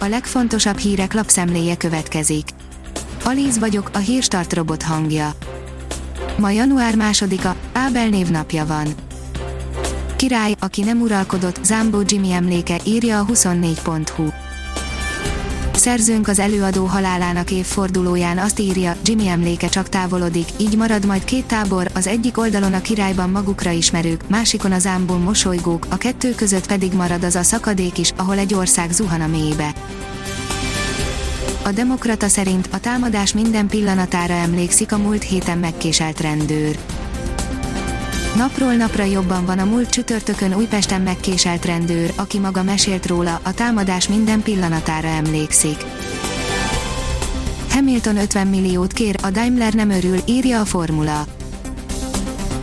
a legfontosabb hírek lapszemléje következik. Alíz vagyok, a hírstart robot hangja. Ma január másodika, Ábel névnapja van. Király, aki nem uralkodott, Zambó Jimmy emléke, írja a 24.hu. Szerzőnk az előadó halálának évfordulóján azt írja, Jimmy emléke csak távolodik, így marad majd két tábor, az egyik oldalon a királyban magukra ismerők, másikon az ámból mosolygók, a kettő között pedig marad az a szakadék is, ahol egy ország zuhan a mélybe. A Demokrata szerint a támadás minden pillanatára emlékszik a múlt héten megkéselt rendőr. Napról napra jobban van a múlt csütörtökön Újpesten megkéselt rendőr, aki maga mesélt róla, a támadás minden pillanatára emlékszik. Hamilton 50 milliót kér, a Daimler nem örül, írja a formula.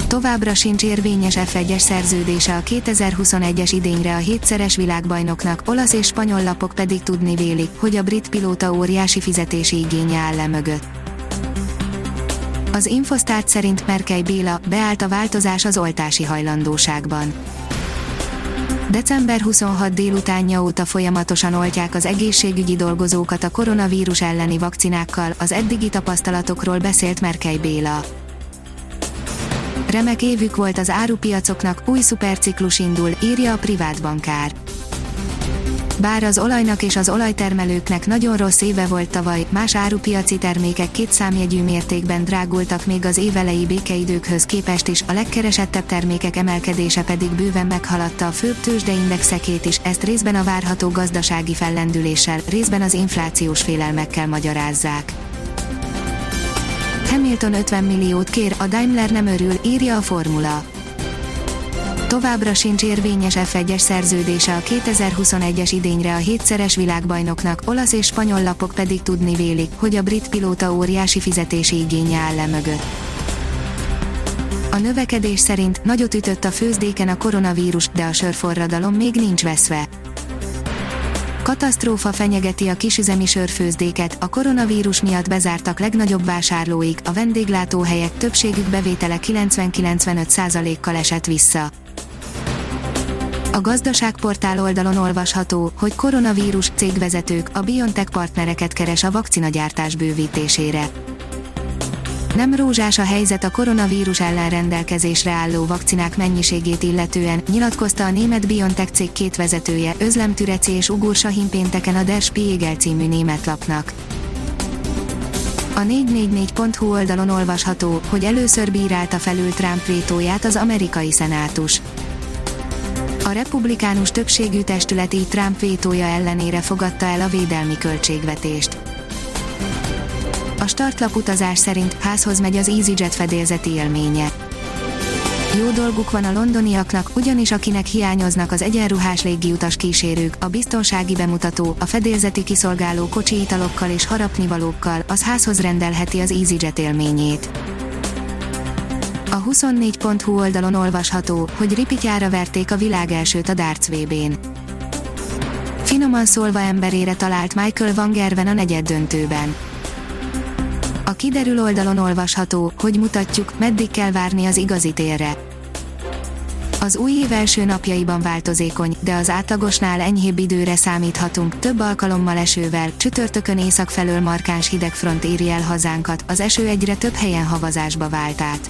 Továbbra sincs érvényes F1-es szerződése a 2021-es idényre a hétszeres világbajnoknak, olasz és spanyol lapok pedig tudni vélik, hogy a brit pilóta óriási fizetési igénye áll le mögött. Az Infosztárt szerint Merkely Béla beállt a változás az oltási hajlandóságban. December 26 délutánja óta folyamatosan oltják az egészségügyi dolgozókat a koronavírus elleni vakcinákkal, az eddigi tapasztalatokról beszélt Merkely Béla. Remek évük volt az árupiacoknak, új szuperciklus indul, írja a privát bankár. Bár az olajnak és az olajtermelőknek nagyon rossz éve volt tavaly, más árupiaci termékek két számjegyű mértékben drágultak még az évelei békeidőkhöz képest is, a legkeresettebb termékek emelkedése pedig bőven meghaladta a főbb tőzsdeindexekét is, ezt részben a várható gazdasági fellendüléssel, részben az inflációs félelmekkel magyarázzák. Hamilton 50 milliót kér, a Daimler nem örül, írja a formula. Továbbra sincs érvényes F1-es szerződése a 2021-es idényre a hétszeres világbajnoknak, olasz és spanyol lapok pedig tudni vélik, hogy a brit pilóta óriási fizetési igénye áll le mögött. A növekedés szerint nagyot ütött a főzdéken a koronavírus, de a sörforradalom még nincs veszve. Katasztrófa fenyegeti a kisüzemi sörfőzdéket, a koronavírus miatt bezártak legnagyobb vásárlóik, a vendéglátóhelyek többségük bevétele 90-95%-kal esett vissza. A gazdaságportál oldalon olvasható, hogy koronavírus cégvezetők a BioNTech partnereket keres a vakcinagyártás bővítésére. Nem rózsás a helyzet a koronavírus ellen rendelkezésre álló vakcinák mennyiségét illetően, nyilatkozta a német BioNTech cég két vezetője, Özlem Türeci és Ugur Sahin pénteken a Der Spiegel című német lapnak. A 444.hu oldalon olvasható, hogy először bírálta felül Trump vétóját az amerikai szenátus a republikánus többségű testület így Trump vétója ellenére fogadta el a védelmi költségvetést. A startlap utazás szerint házhoz megy az EasyJet fedélzeti élménye. Jó dolguk van a londoniaknak, ugyanis akinek hiányoznak az egyenruhás légiutas kísérők, a biztonsági bemutató, a fedélzeti kiszolgáló kocsi italokkal és harapnivalókkal, az házhoz rendelheti az EasyJet élményét. A 24.hu oldalon olvasható, hogy ripityára verték a világ elsőt a darts VB-n. Finoman szólva emberére talált Michael Van Gerven a negyed döntőben. A kiderül oldalon olvasható, hogy mutatjuk, meddig kell várni az igazi térre. Az új év első napjaiban változékony, de az átlagosnál enyhébb időre számíthatunk, több alkalommal esővel, csütörtökön észak felől markáns hidegfront éri el hazánkat, az eső egyre több helyen havazásba vált át.